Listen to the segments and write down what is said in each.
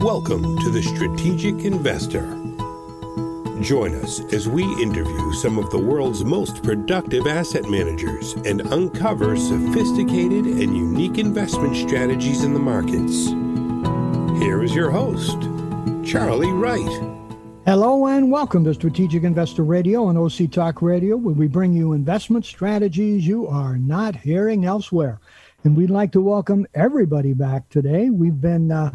Welcome to the Strategic Investor. Join us as we interview some of the world's most productive asset managers and uncover sophisticated and unique investment strategies in the markets. Here is your host, Charlie Wright. Hello and welcome to Strategic Investor Radio and OC Talk Radio, where we bring you investment strategies you are not hearing elsewhere. And we'd like to welcome everybody back today. We've been uh,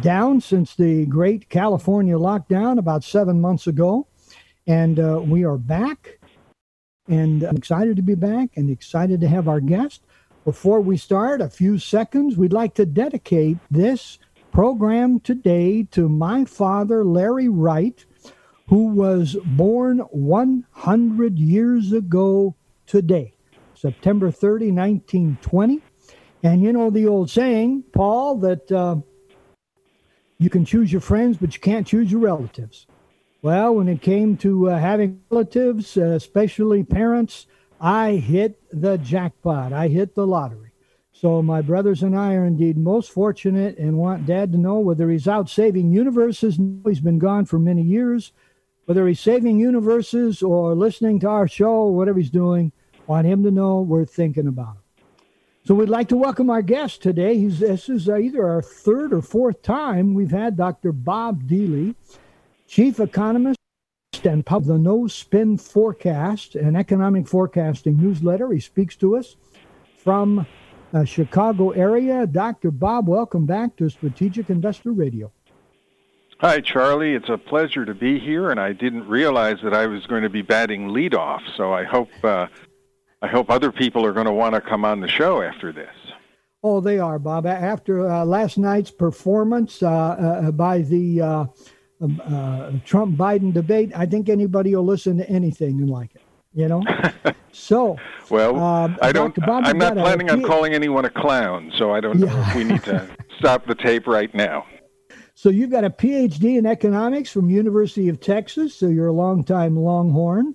down since the great California lockdown about seven months ago. And uh, we are back. And I'm excited to be back and excited to have our guest. Before we start, a few seconds, we'd like to dedicate this program today to my father, Larry Wright, who was born 100 years ago today, September 30, 1920. And you know the old saying, Paul, that uh, you can choose your friends, but you can't choose your relatives. Well, when it came to uh, having relatives, uh, especially parents, I hit the jackpot. I hit the lottery. So my brothers and I are indeed most fortunate and want Dad to know whether he's out saving universes. He's been gone for many years. Whether he's saving universes or listening to our show or whatever he's doing, want him to know we're thinking about him. So we'd like to welcome our guest today. He's, this is either our third or fourth time we've had Dr. Bob Dieli, Chief Economist and pub the No Spin Forecast, an economic forecasting newsletter. He speaks to us from uh, Chicago area. Dr. Bob, welcome back to Strategic Investor Radio. Hi, Charlie. It's a pleasure to be here, and I didn't realize that I was going to be batting leadoff. So I hope uh, I hope other people are going to want to come on the show after this. Oh, they are, Bob. After uh, last night's performance uh, uh by the uh, um, uh, Trump Biden debate, I think anybody will listen to anything and like it. You know. so. Well, I don't. Bob, I'm not planning on calling anyone a clown, so I don't yeah. know if we need to stop the tape right now. So you've got a PhD in economics from University of Texas. So you're a longtime Longhorn.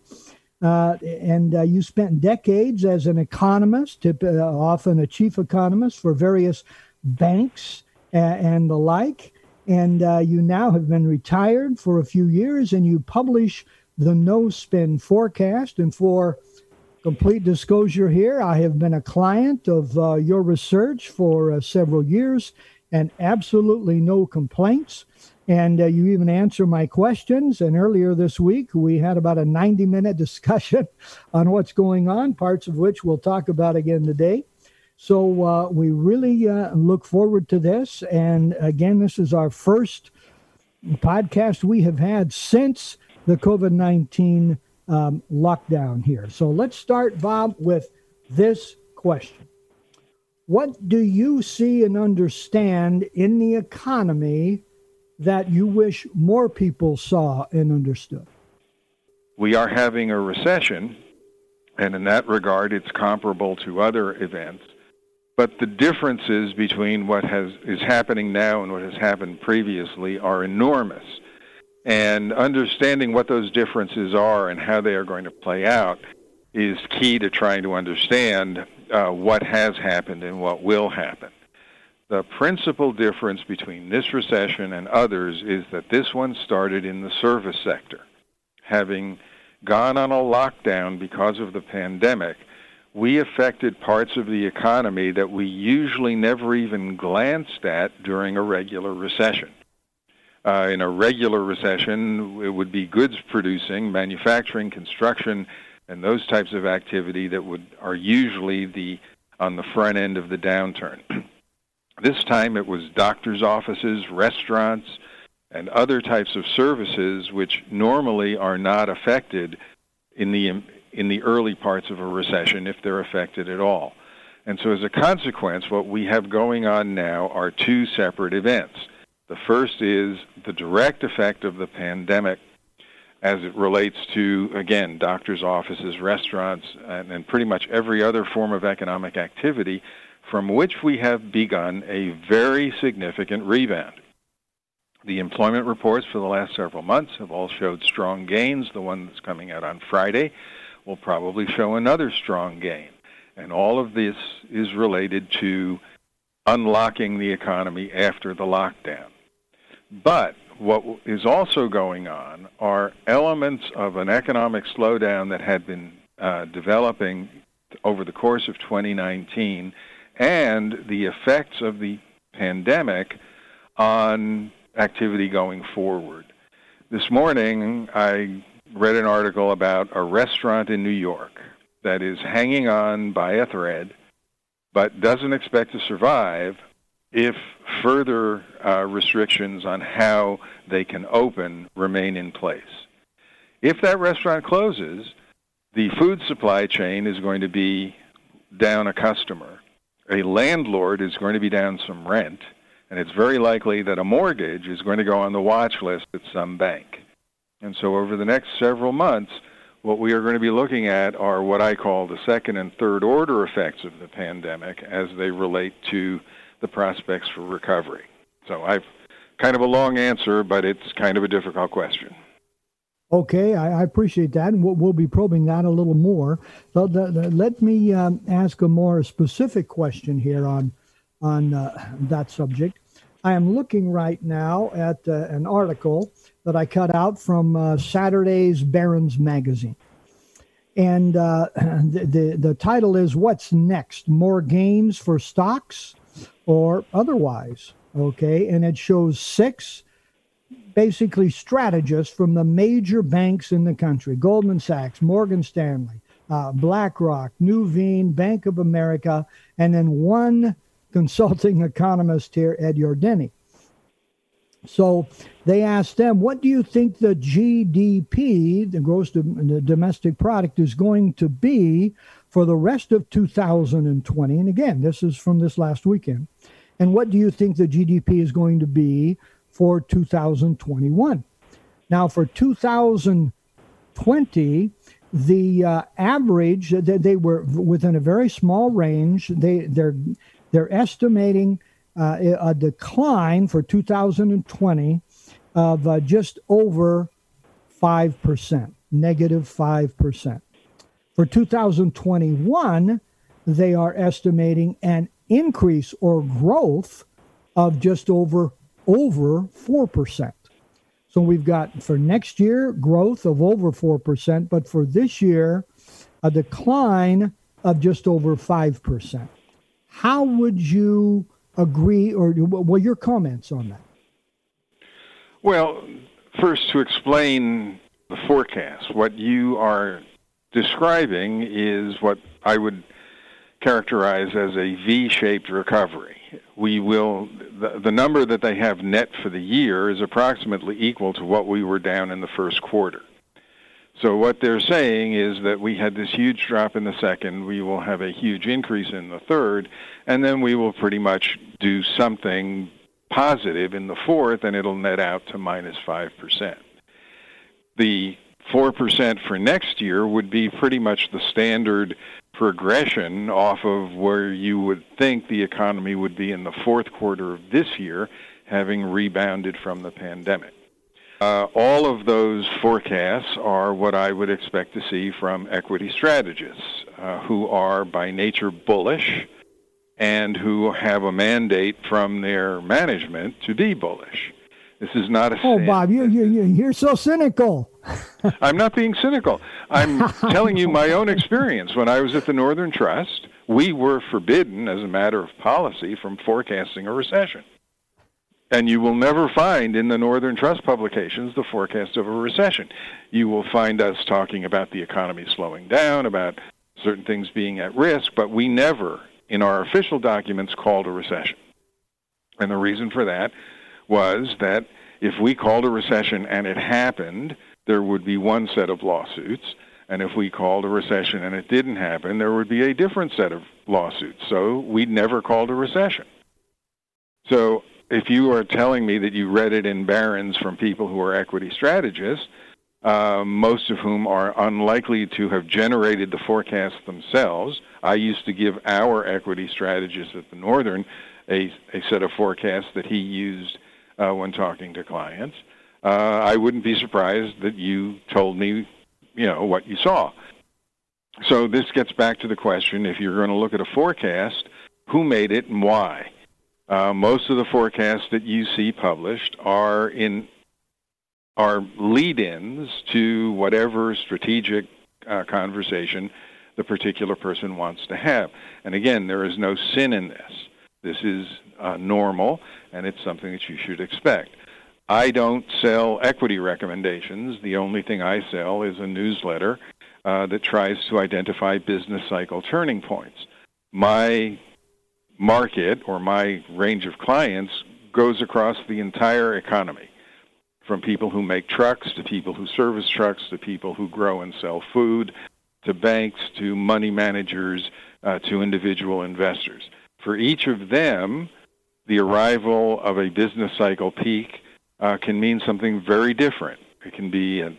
Uh, and uh, you spent decades as an economist, uh, often a chief economist for various banks and the like. And uh, you now have been retired for a few years, and you publish the No Spin Forecast. And for complete disclosure here, I have been a client of uh, your research for uh, several years and absolutely no complaints. And uh, you even answer my questions. And earlier this week, we had about a 90 minute discussion on what's going on, parts of which we'll talk about again today. So uh, we really uh, look forward to this. And again, this is our first podcast we have had since the COVID 19 um, lockdown here. So let's start, Bob, with this question What do you see and understand in the economy that you wish more people saw and understood? We are having a recession, and in that regard, it's comparable to other events. But the differences between what has, is happening now and what has happened previously are enormous. And understanding what those differences are and how they are going to play out is key to trying to understand uh, what has happened and what will happen. The principal difference between this recession and others is that this one started in the service sector. Having gone on a lockdown because of the pandemic, we affected parts of the economy that we usually never even glanced at during a regular recession. Uh, in a regular recession, it would be goods producing, manufacturing, construction, and those types of activity that would are usually the on the front end of the downturn. This time it was doctors' offices, restaurants, and other types of services which normally are not affected in the in the early parts of a recession if they're affected at all. And so as a consequence what we have going on now are two separate events. The first is the direct effect of the pandemic as it relates to again doctors offices restaurants and, and pretty much every other form of economic activity from which we have begun a very significant rebound. The employment reports for the last several months have all showed strong gains. The one that's coming out on Friday will probably show another strong gain. And all of this is related to unlocking the economy after the lockdown. But what is also going on are elements of an economic slowdown that had been uh, developing over the course of 2019 and the effects of the pandemic on activity going forward. This morning, I read an article about a restaurant in New York that is hanging on by a thread but doesn't expect to survive if further uh, restrictions on how they can open remain in place. If that restaurant closes, the food supply chain is going to be down a customer. A landlord is going to be down some rent, and it's very likely that a mortgage is going to go on the watch list at some bank. And so over the next several months, what we are going to be looking at are what I call the second and third order effects of the pandemic as they relate to the prospects for recovery. So I've kind of a long answer, but it's kind of a difficult question. Okay, I, I appreciate that, and we'll, we'll, be probing that a little more. The, let me um, ask a more specific question here on on uh, that subject. I am looking right now at uh, an article that I cut out from uh, Saturday's Barron's magazine. And uh, the, the, the title is What's Next? More Gains for Stocks or Otherwise? Okay. And it shows six basically strategists from the major banks in the country Goldman Sachs, Morgan Stanley, uh, BlackRock, Nuveen, Bank of America, and then one consulting economist here, Ed Yardeni. So they asked them, what do you think the GDP, the gross domestic product, is going to be for the rest of 2020? And again, this is from this last weekend. And what do you think the GDP is going to be for 2021? Now, for 2020, the uh, average they, they, were within a very small range. They they're they're estimating uh, a decline for 2020 of uh, just over 5%, negative 5%. For 2021, they are estimating an increase or growth of just over over 4%. So we've got for next year growth of over 4%, but for this year a decline of just over 5%. How would you agree or well your comments on that? Well, first to explain the forecast, what you are describing is what I would characterize as a V-shaped recovery. We will the, the number that they have net for the year is approximately equal to what we were down in the first quarter. So what they're saying is that we had this huge drop in the second, we will have a huge increase in the third, and then we will pretty much do something positive in the fourth, and it'll net out to minus 5%. The 4% for next year would be pretty much the standard progression off of where you would think the economy would be in the fourth quarter of this year, having rebounded from the pandemic. Uh, all of those forecasts are what I would expect to see from equity strategists uh, who are by nature bullish and who have a mandate from their management to be bullish. This is not a. Oh, Bob, you, you, you, you're so cynical. I'm not being cynical. I'm telling you my own experience. When I was at the Northern Trust, we were forbidden, as a matter of policy, from forecasting a recession. And you will never find in the Northern Trust publications the forecast of a recession. You will find us talking about the economy slowing down, about certain things being at risk, but we never in our official documents called a recession. And the reason for that was that if we called a recession and it happened, there would be one set of lawsuits. And if we called a recession and it didn't happen, there would be a different set of lawsuits. So we never called a recession. So if you are telling me that you read it in Barron's from people who are equity strategists, uh, most of whom are unlikely to have generated the forecast themselves. I used to give our equity strategist at the Northern a, a set of forecasts that he used uh, when talking to clients. Uh, I wouldn't be surprised that you told me, you know, what you saw. So this gets back to the question: if you're going to look at a forecast, who made it and why? Uh, most of the forecasts that you see published are in are lead-ins to whatever strategic uh, conversation the particular person wants to have. And again, there is no sin in this. This is uh, normal, and it's something that you should expect. I don't sell equity recommendations. The only thing I sell is a newsletter uh, that tries to identify business cycle turning points. My market or my range of clients goes across the entire economy from people who make trucks to people who service trucks to people who grow and sell food to banks to money managers uh, to individual investors. For each of them, the arrival of a business cycle peak uh, can mean something very different. It can be a,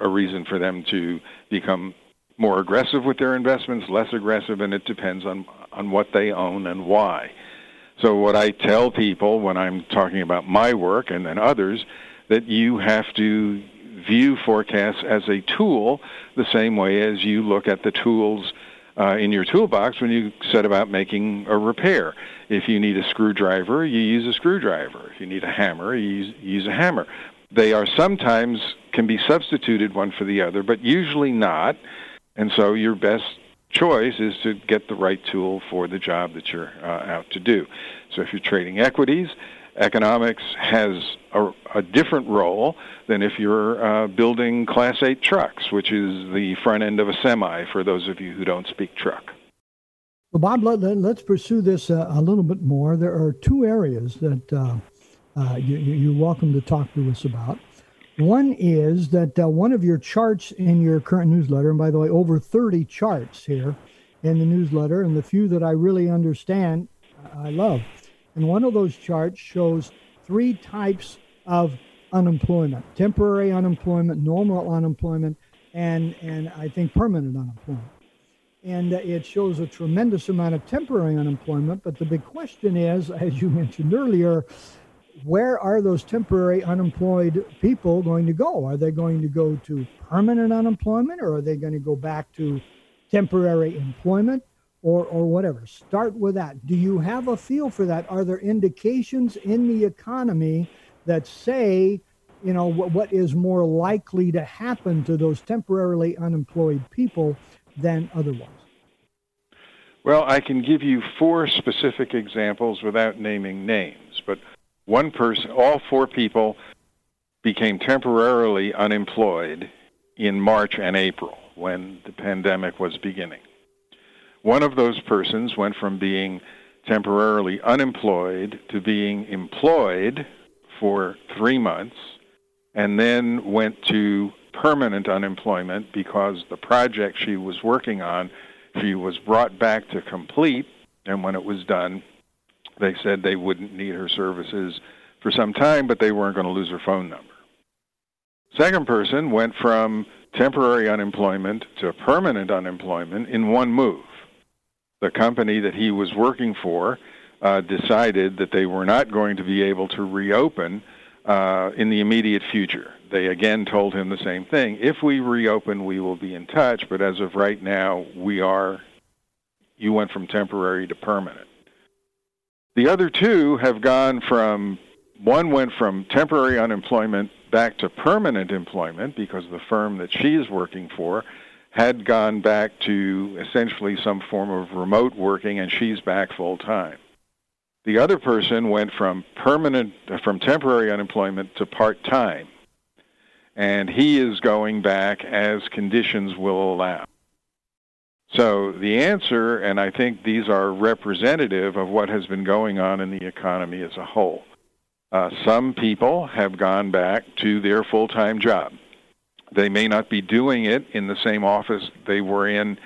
a reason for them to become more aggressive with their investments, less aggressive, and it depends on, on what they own and why. So, what I tell people when I'm talking about my work and then others, that you have to view forecasts as a tool the same way as you look at the tools uh, in your toolbox when you set about making a repair. If you need a screwdriver, you use a screwdriver. If you need a hammer, you use, you use a hammer. They are sometimes can be substituted one for the other, but usually not. And so your best choice is to get the right tool for the job that you're uh, out to do. So if you're trading equities, economics has a, a different role than if you're uh, building Class 8 trucks, which is the front end of a semi for those of you who don't speak truck. Well, Bob, let, us pursue this uh, a little bit more. There are two areas that uh, uh you, you're welcome to talk to us about. One is that uh, one of your charts in your current newsletter, and by the way, over 30 charts here in the newsletter, and the few that I really understand, I love. And one of those charts shows three types of unemployment temporary unemployment, normal unemployment, and, and I think permanent unemployment. And it shows a tremendous amount of temporary unemployment. But the big question is, as you mentioned earlier, where are those temporary unemployed people going to go? Are they going to go to permanent unemployment or are they going to go back to temporary employment or, or whatever? Start with that. Do you have a feel for that? Are there indications in the economy that say, you know, what, what is more likely to happen to those temporarily unemployed people than otherwise? Well, I can give you four specific examples without naming names, but one person, all four people became temporarily unemployed in March and April when the pandemic was beginning. One of those persons went from being temporarily unemployed to being employed for three months and then went to permanent unemployment because the project she was working on, she was brought back to complete, and when it was done, they said they wouldn't need her services for some time, but they weren't going to lose her phone number. Second person went from temporary unemployment to permanent unemployment in one move. The company that he was working for uh, decided that they were not going to be able to reopen uh, in the immediate future. They again told him the same thing. If we reopen, we will be in touch, but as of right now, we are, you went from temporary to permanent. The other two have gone from, one went from temporary unemployment back to permanent employment because the firm that she is working for had gone back to essentially some form of remote working and she's back full time. The other person went from permanent, from temporary unemployment to part time, and he is going back as conditions will allow. So the answer, and I think these are representative of what has been going on in the economy as a whole. Uh, some people have gone back to their full time job. They may not be doing it in the same office they were in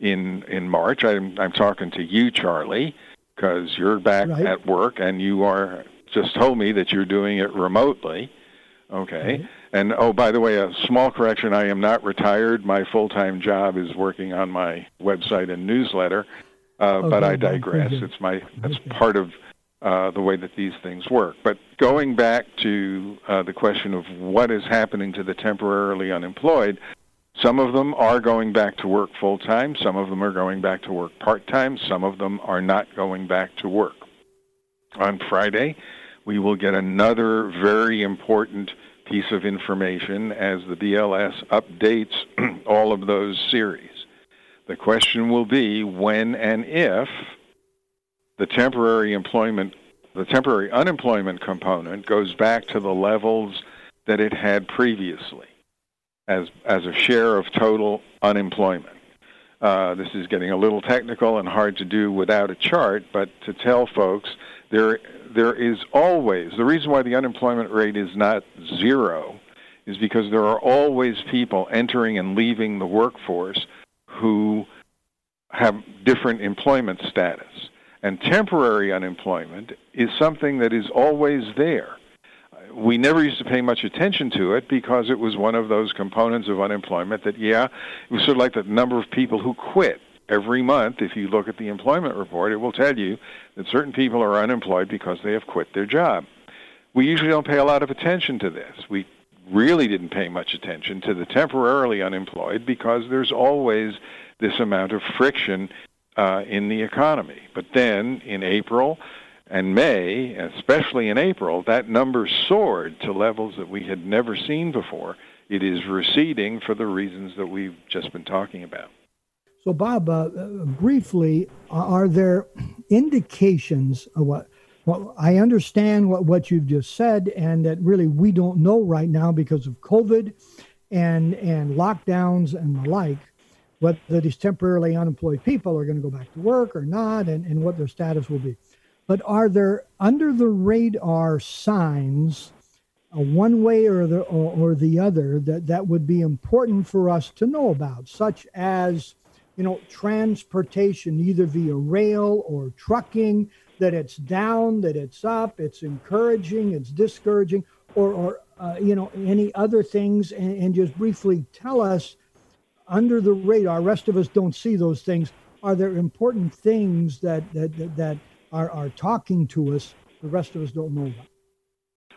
in in March. I'm, I'm talking to you, Charlie because you're back right. at work and you are just told me that you're doing it remotely. Okay. Mm-hmm. And oh, by the way, a small correction: I am not retired. My full-time job is working on my website and newsletter. Uh, okay, but I digress. It's my that's okay. part of uh, the way that these things work. But going back to uh, the question of what is happening to the temporarily unemployed, some of them are going back to work full time. Some of them are going back to work part time. Some of them are not going back to work. On Friday, we will get another very important piece of information as the BLS updates all of those series. The question will be when and if the temporary employment the temporary unemployment component goes back to the levels that it had previously as as a share of total unemployment. Uh, this is getting a little technical and hard to do without a chart, but to tell folks there there is always the reason why the unemployment rate is not zero is because there are always people entering and leaving the workforce who have different employment status. And temporary unemployment is something that is always there. We never used to pay much attention to it because it was one of those components of unemployment that, yeah, it was sort of like the number of people who quit. Every month, if you look at the employment report, it will tell you that certain people are unemployed because they have quit their job. We usually don't pay a lot of attention to this. We really didn't pay much attention to the temporarily unemployed because there's always this amount of friction uh, in the economy. But then in April and May, especially in April, that number soared to levels that we had never seen before. It is receding for the reasons that we've just been talking about. So, Bob, uh, briefly, are there indications of what? Well, I understand what, what you've just said, and that really we don't know right now because of COVID and and lockdowns and the like whether these temporarily unemployed people are going to go back to work or not and, and what their status will be. But are there under the radar signs, uh, one way or the, or, or the other, that, that would be important for us to know about, such as you know, transportation, either via rail or trucking, that it's down, that it's up, it's encouraging, it's discouraging, or, or uh, you know, any other things, and, and, just briefly tell us under the radar. Rest of us don't see those things. Are there important things that that that, that are are talking to us? The rest of us don't know about.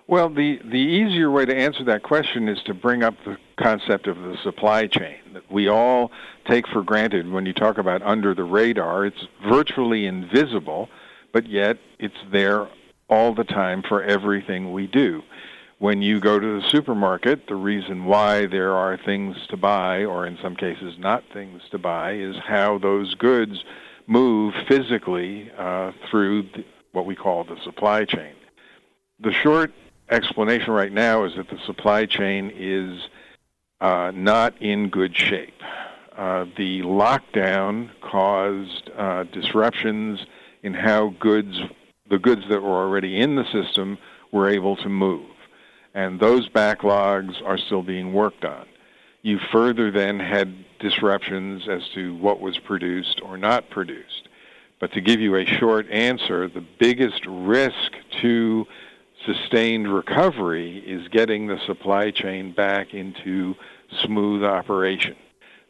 Well, the, the easier way to answer that question is to bring up the concept of the supply chain that we all take for granted when you talk about under the radar. It's virtually invisible, but yet it's there all the time for everything we do when you go to the supermarket, the reason why there are things to buy, or in some cases not things to buy, is how those goods move physically uh, through the, what we call the supply chain. The short explanation right now is that the supply chain is uh, not in good shape. Uh, the lockdown caused uh, disruptions in how goods, the goods that were already in the system, were able to move and those backlogs are still being worked on. You further then had disruptions as to what was produced or not produced. But to give you a short answer, the biggest risk to sustained recovery is getting the supply chain back into smooth operation.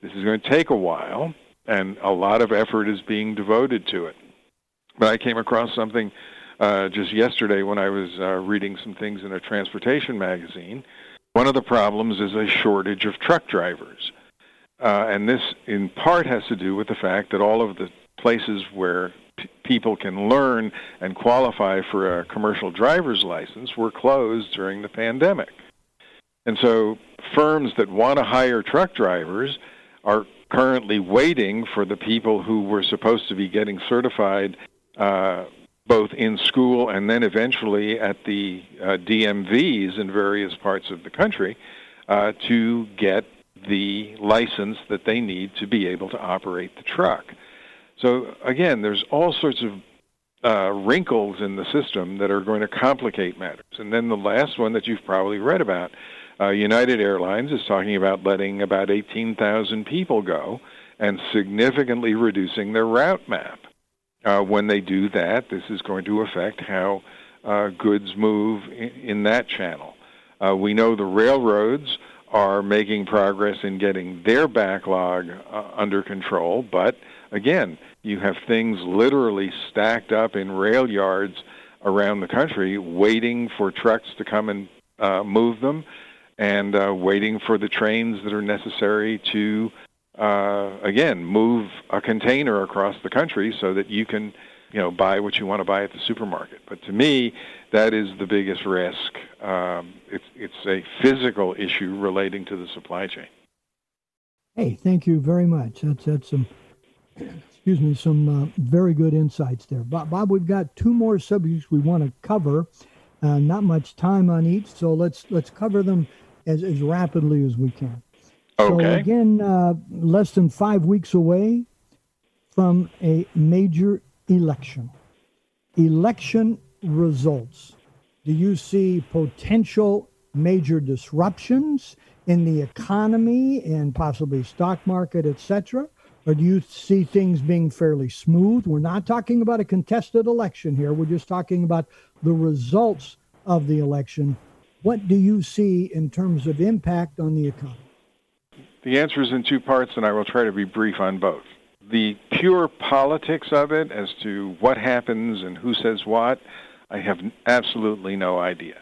This is going to take a while, and a lot of effort is being devoted to it. But I came across something uh, just yesterday when I was uh, reading some things in a transportation magazine. One of the problems is a shortage of truck drivers. Uh, and this, in part, has to do with the fact that all of the places where p- people can learn and qualify for a commercial driver's license were closed during the pandemic. And so firms that want to hire truck drivers are currently waiting for the people who were supposed to be getting certified uh, both in school and then eventually at the uh, DMVs in various parts of the country uh, to get the license that they need to be able to operate the truck. So again, there's all sorts of uh, wrinkles in the system that are going to complicate matters. And then the last one that you've probably read about, uh, United Airlines is talking about letting about 18,000 people go and significantly reducing their route map. Uh, when they do that, this is going to affect how uh, goods move in, in that channel. Uh, we know the railroads are making progress in getting their backlog uh, under control, but again, you have things literally stacked up in rail yards around the country waiting for trucks to come and uh, move them and uh, waiting for the trains that are necessary to uh, again, move a container across the country so that you can you know, buy what you want to buy at the supermarket. But to me, that is the biggest risk. Um, it's it's a physical issue relating to the supply chain. Hey, thank you very much. That's that's some excuse me some uh, very good insights there, Bob. Bob, we've got two more subjects we want to cover. Uh, not much time on each, so let's let's cover them as as rapidly as we can. Okay. So again, uh, less than five weeks away from a major election. Election results. Do you see potential major disruptions in the economy and possibly stock market, etc.? Or do you see things being fairly smooth? We're not talking about a contested election here. We're just talking about the results of the election. What do you see in terms of impact on the economy? The answer is in two parts, and I will try to be brief on both the pure politics of it as to what happens and who says what, I have absolutely no idea.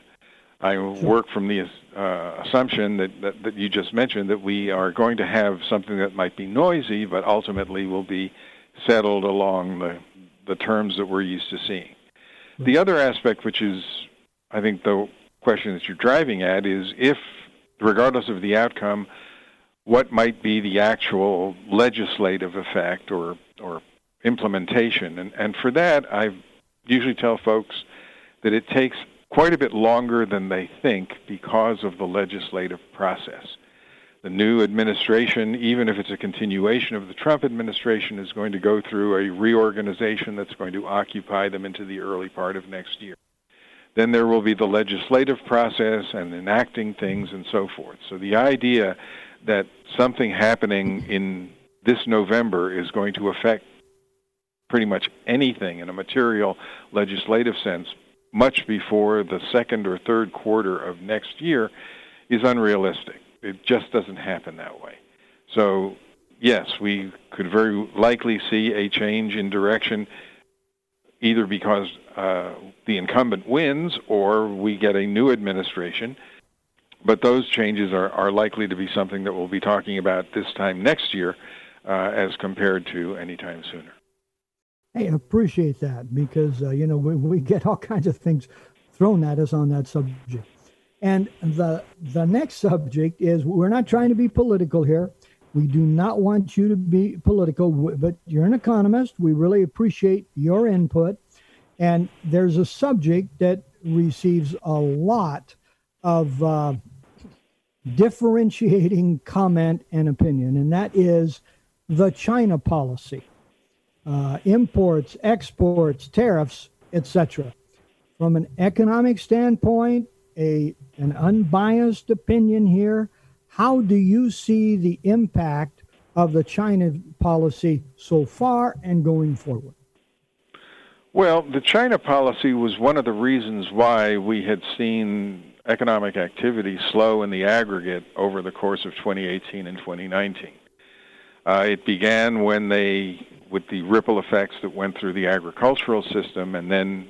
I work from the uh, assumption that, that, that you just mentioned that we are going to have something that might be noisy, but ultimately will be settled along the, the terms that we're used to seeing. The other aspect, which is, I think, the question that you're driving at, is if, regardless of the outcome, what might be the actual legislative effect or or implementation. And and for that, I usually tell folks that it takes quite a bit longer than they think because of the legislative process. The new administration, even if it's a continuation of the Trump administration, is going to go through a reorganization that's going to occupy them into the early part of next year. Then there will be the legislative process and enacting things and so forth. So the idea that something happening in this November is going to affect pretty much anything in a material legislative sense much before the second or third quarter of next year is unrealistic. It just doesn't happen that way. So, yes, we could very likely see a change in direction either because uh, the incumbent wins or we get a new administration but those changes are, are likely to be something that we'll be talking about this time next year uh, as compared to any time sooner. Hey, I appreciate that because, uh, you know, we, we get all kinds of things thrown at us on that subject. And the, the next subject is we're not trying to be political here. We do not want you to be political, but you're an economist. We really appreciate your input. And there's a subject that receives a lot of uh, differentiating comment and opinion, and that is the China policy, uh, imports, exports, tariffs, etc. From an economic standpoint, a an unbiased opinion here. How do you see the impact of the China policy so far and going forward? Well, the China policy was one of the reasons why we had seen economic activity slow in the aggregate over the course of 2018 and 2019. Uh, it began when they, with the ripple effects that went through the agricultural system, and then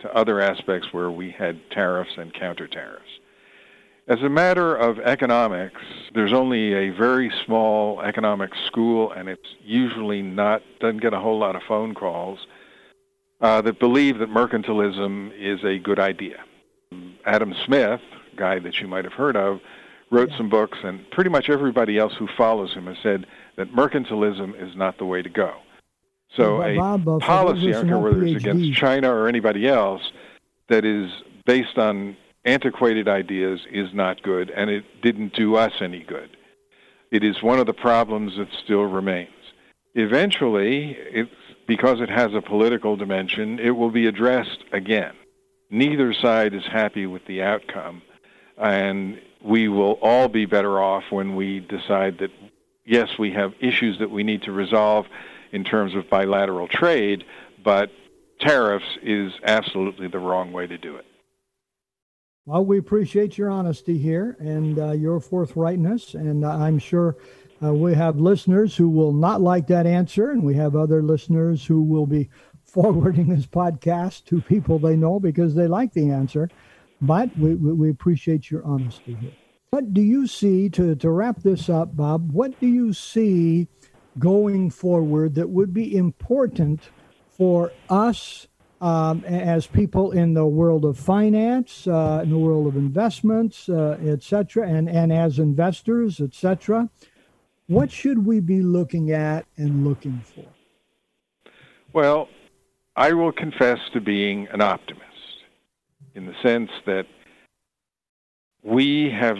to other aspects where we had tariffs and counter tariffs. As a matter of economics, there's only a very small economic school, and it's usually not doesn't get a whole lot of phone calls uh, that believe that mercantilism is a good idea. Adam Smith, guy that you might have heard of, wrote some books, and pretty much everybody else who follows him has said that mercantilism is not the way to go. So a Bob, uh, policy, I don't care whether it's against China or anybody else, that is based on antiquated ideas is not good, and it didn't do us any good. It is one of the problems that still remains. Eventually, it's, because it has a political dimension, it will be addressed again neither side is happy with the outcome. And we will all be better off when we decide that, yes, we have issues that we need to resolve in terms of bilateral trade, but tariffs is absolutely the wrong way to do it. Well, we appreciate your honesty here and uh, your forthrightness, and I'm sure uh, we have listeners who will not like that answer, and we have other listeners who will be forwarding this podcast to people they know because they like the answer. But we, we, appreciate your honesty here. What do you see, to, to wrap this up, Bob, what do you see going forward that would be important for us um, as people in the world of finance, uh, in the world of investments, uh, et cetera, and, and as investors, et cetera? What should we be looking at and looking for? Well, I will confess to being an optimist in the sense that we have,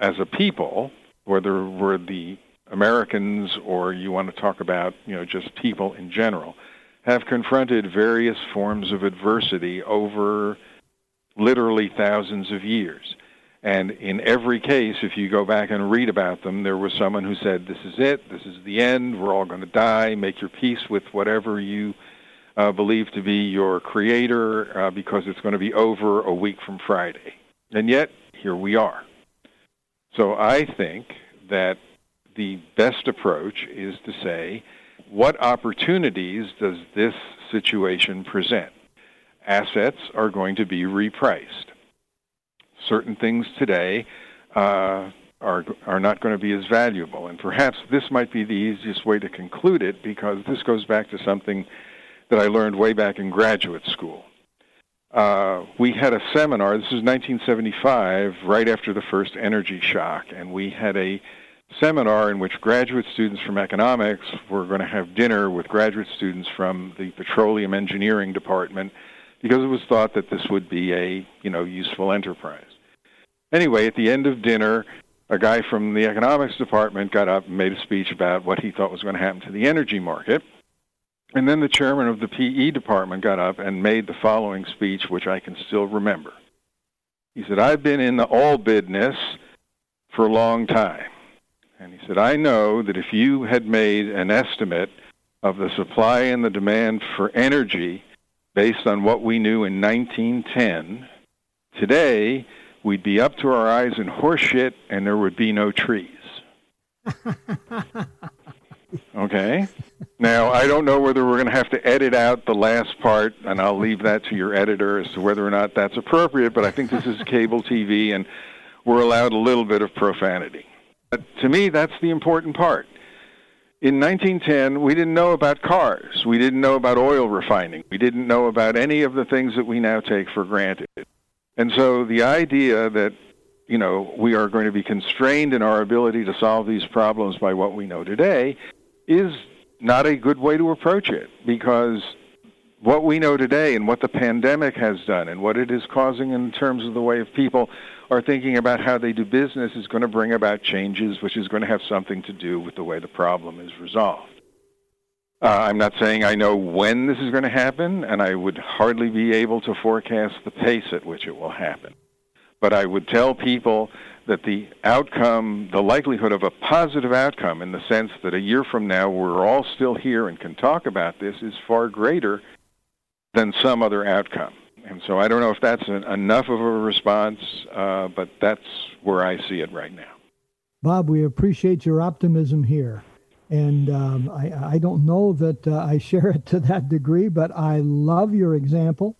as a people, whether we're the Americans or you want to talk about, you know, just people in general, have confronted various forms of adversity over literally thousands of years. And in every case, if you go back and read about them, there was someone who said, This is it, this is the end, we're all going to die, make your peace with whatever you uh, believe to be your creator uh, because it's going to be over a week from Friday. And yet, here we are. So I think that the best approach is to say, what opportunities does this situation present? Assets are going to be repriced. Certain things today uh, are are not going to be as valuable, and perhaps this might be the easiest way to conclude it because this goes back to something that I learned way back in graduate school. Uh, we had a seminar. This was 1975, right after the first energy shock, and we had a seminar in which graduate students from economics were going to have dinner with graduate students from the petroleum engineering department because it was thought that this would be a you know useful enterprise. Anyway, at the end of dinner, a guy from the economics department got up and made a speech about what he thought was going to happen to the energy market. And then the chairman of the PE department got up and made the following speech, which I can still remember. He said, I've been in the all business for a long time. And he said, I know that if you had made an estimate of the supply and the demand for energy based on what we knew in 1910, today we'd be up to our eyes in horseshit and there would be no trees. okay? Now, I don't know whether we're going to have to edit out the last part, and I'll leave that to your editor as to whether or not that's appropriate, but I think this is cable TV and we're allowed a little bit of profanity. But to me, that's the important part. In 1910, we didn't know about cars. We didn't know about oil refining. We didn't know about any of the things that we now take for granted. And so the idea that, you know, we are going to be constrained in our ability to solve these problems by what we know today is not a good way to approach it because what we know today and what the pandemic has done and what it is causing in terms of the way of people are thinking about how they do business is going to bring about changes which is going to have something to do with the way the problem is resolved. Uh, I'm not saying I know when this is going to happen, and I would hardly be able to forecast the pace at which it will happen. But I would tell people that the outcome, the likelihood of a positive outcome in the sense that a year from now we're all still here and can talk about this is far greater than some other outcome. And so I don't know if that's an, enough of a response, uh, but that's where I see it right now. Bob, we appreciate your optimism here. And um, I, I, don't know that uh, I share it to that degree, but I love your example.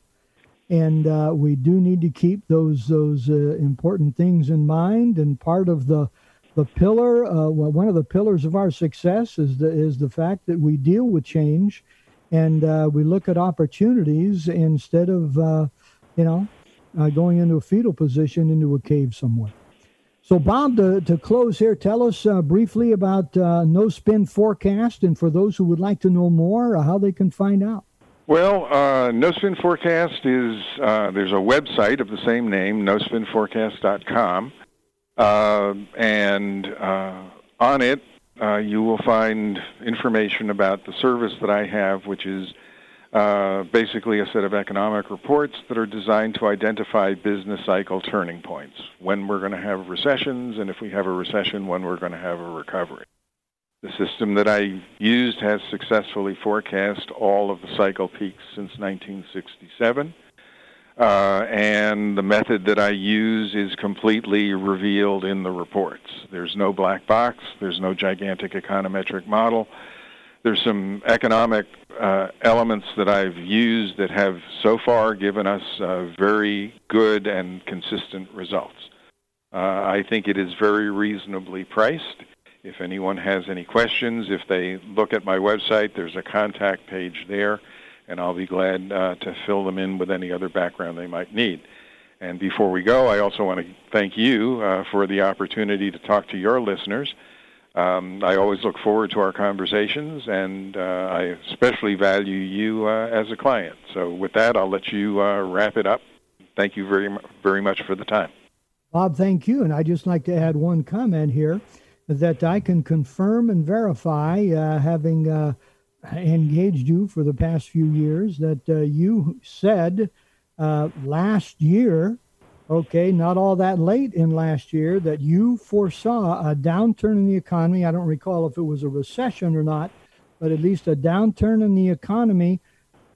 And uh, we do need to keep those those uh, important things in mind. And part of the the pillar, uh, one of the pillars of our success is the is the fact that we deal with change and uh, we look at opportunities instead of, uh, you know, uh, going into a fetal position into a cave somewhere. So, Bob, to, to close here, tell us briefly about No Spin Forecast, and for those who would like to know more, how they can find out. Well, No Spin Forecast is there's a website of the same name, nospinforecast.com, and on it uh, you will find information about the service that I have, which is uh, basically a set of economic reports that are designed to identify business cycle turning points, when we're going to have recessions, and if we have a recession, when we're going to have a recovery. The system that I used has successfully forecast all of the cycle peaks since 1967. Uh, and the method that I use is completely revealed in the reports. There's no black box. There's no gigantic econometric model. There's some economic uh, elements that I've used that have so far given us uh, very good and consistent results. Uh, I think it is very reasonably priced. If anyone has any questions, if they look at my website, there's a contact page there and I'll be glad uh, to fill them in with any other background they might need. And before we go, I also want to thank you uh, for the opportunity to talk to your listeners. Um, I always look forward to our conversations, and uh, I especially value you uh, as a client. So, with that, I'll let you uh, wrap it up. Thank you very, very much for the time. Bob, thank you. And I'd just like to add one comment here that I can confirm and verify, uh, having uh, engaged you for the past few years, that uh, you said uh, last year, okay, not all that late in last year, that you foresaw a downturn in the economy. I don't recall if it was a recession or not, but at least a downturn in the economy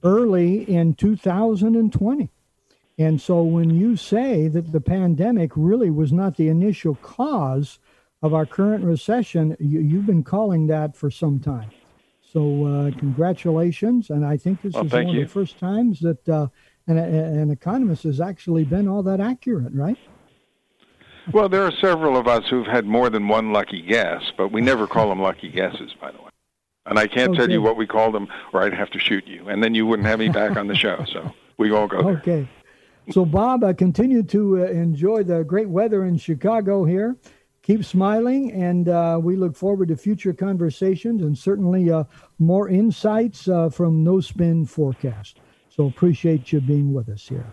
early in 2020. And so when you say that the pandemic really was not the initial cause of our current recession, you, have been calling that for some time. So uh, congratulations. And I think this well, is one you. of the first times that uh, an, an economist has actually been all that accurate, right? Well, there are several of us who've had more than one lucky guess, but we never call them lucky guesses, by the way. And I can't okay. tell you what we call them, or I'd have to shoot you, and then you wouldn't have me back on the show. So we all go there. Okay. So, Bob, I continue to uh, enjoy the great weather in Chicago here. Keep smiling, and uh, we look forward to future conversations and certainly uh, more insights uh, from No Spin Forecast. So, appreciate you being with us here.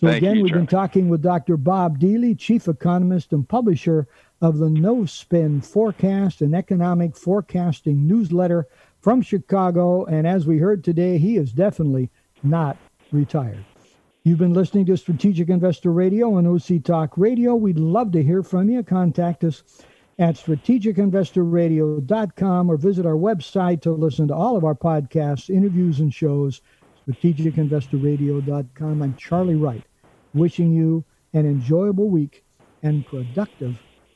So, Thank again, you, we've Charlie. been talking with Dr. Bob Dieli, Chief Economist and publisher of the No Spin Forecast and Economic Forecasting newsletter from Chicago. And as we heard today, he is definitely not retired. You've been listening to Strategic Investor Radio on OC Talk Radio. We'd love to hear from you. Contact us at strategicinvestorradio.com or visit our website to listen to all of our podcasts, interviews, and shows, strategicinvestorradio.com. I'm Charlie Wright, wishing you an enjoyable week and productive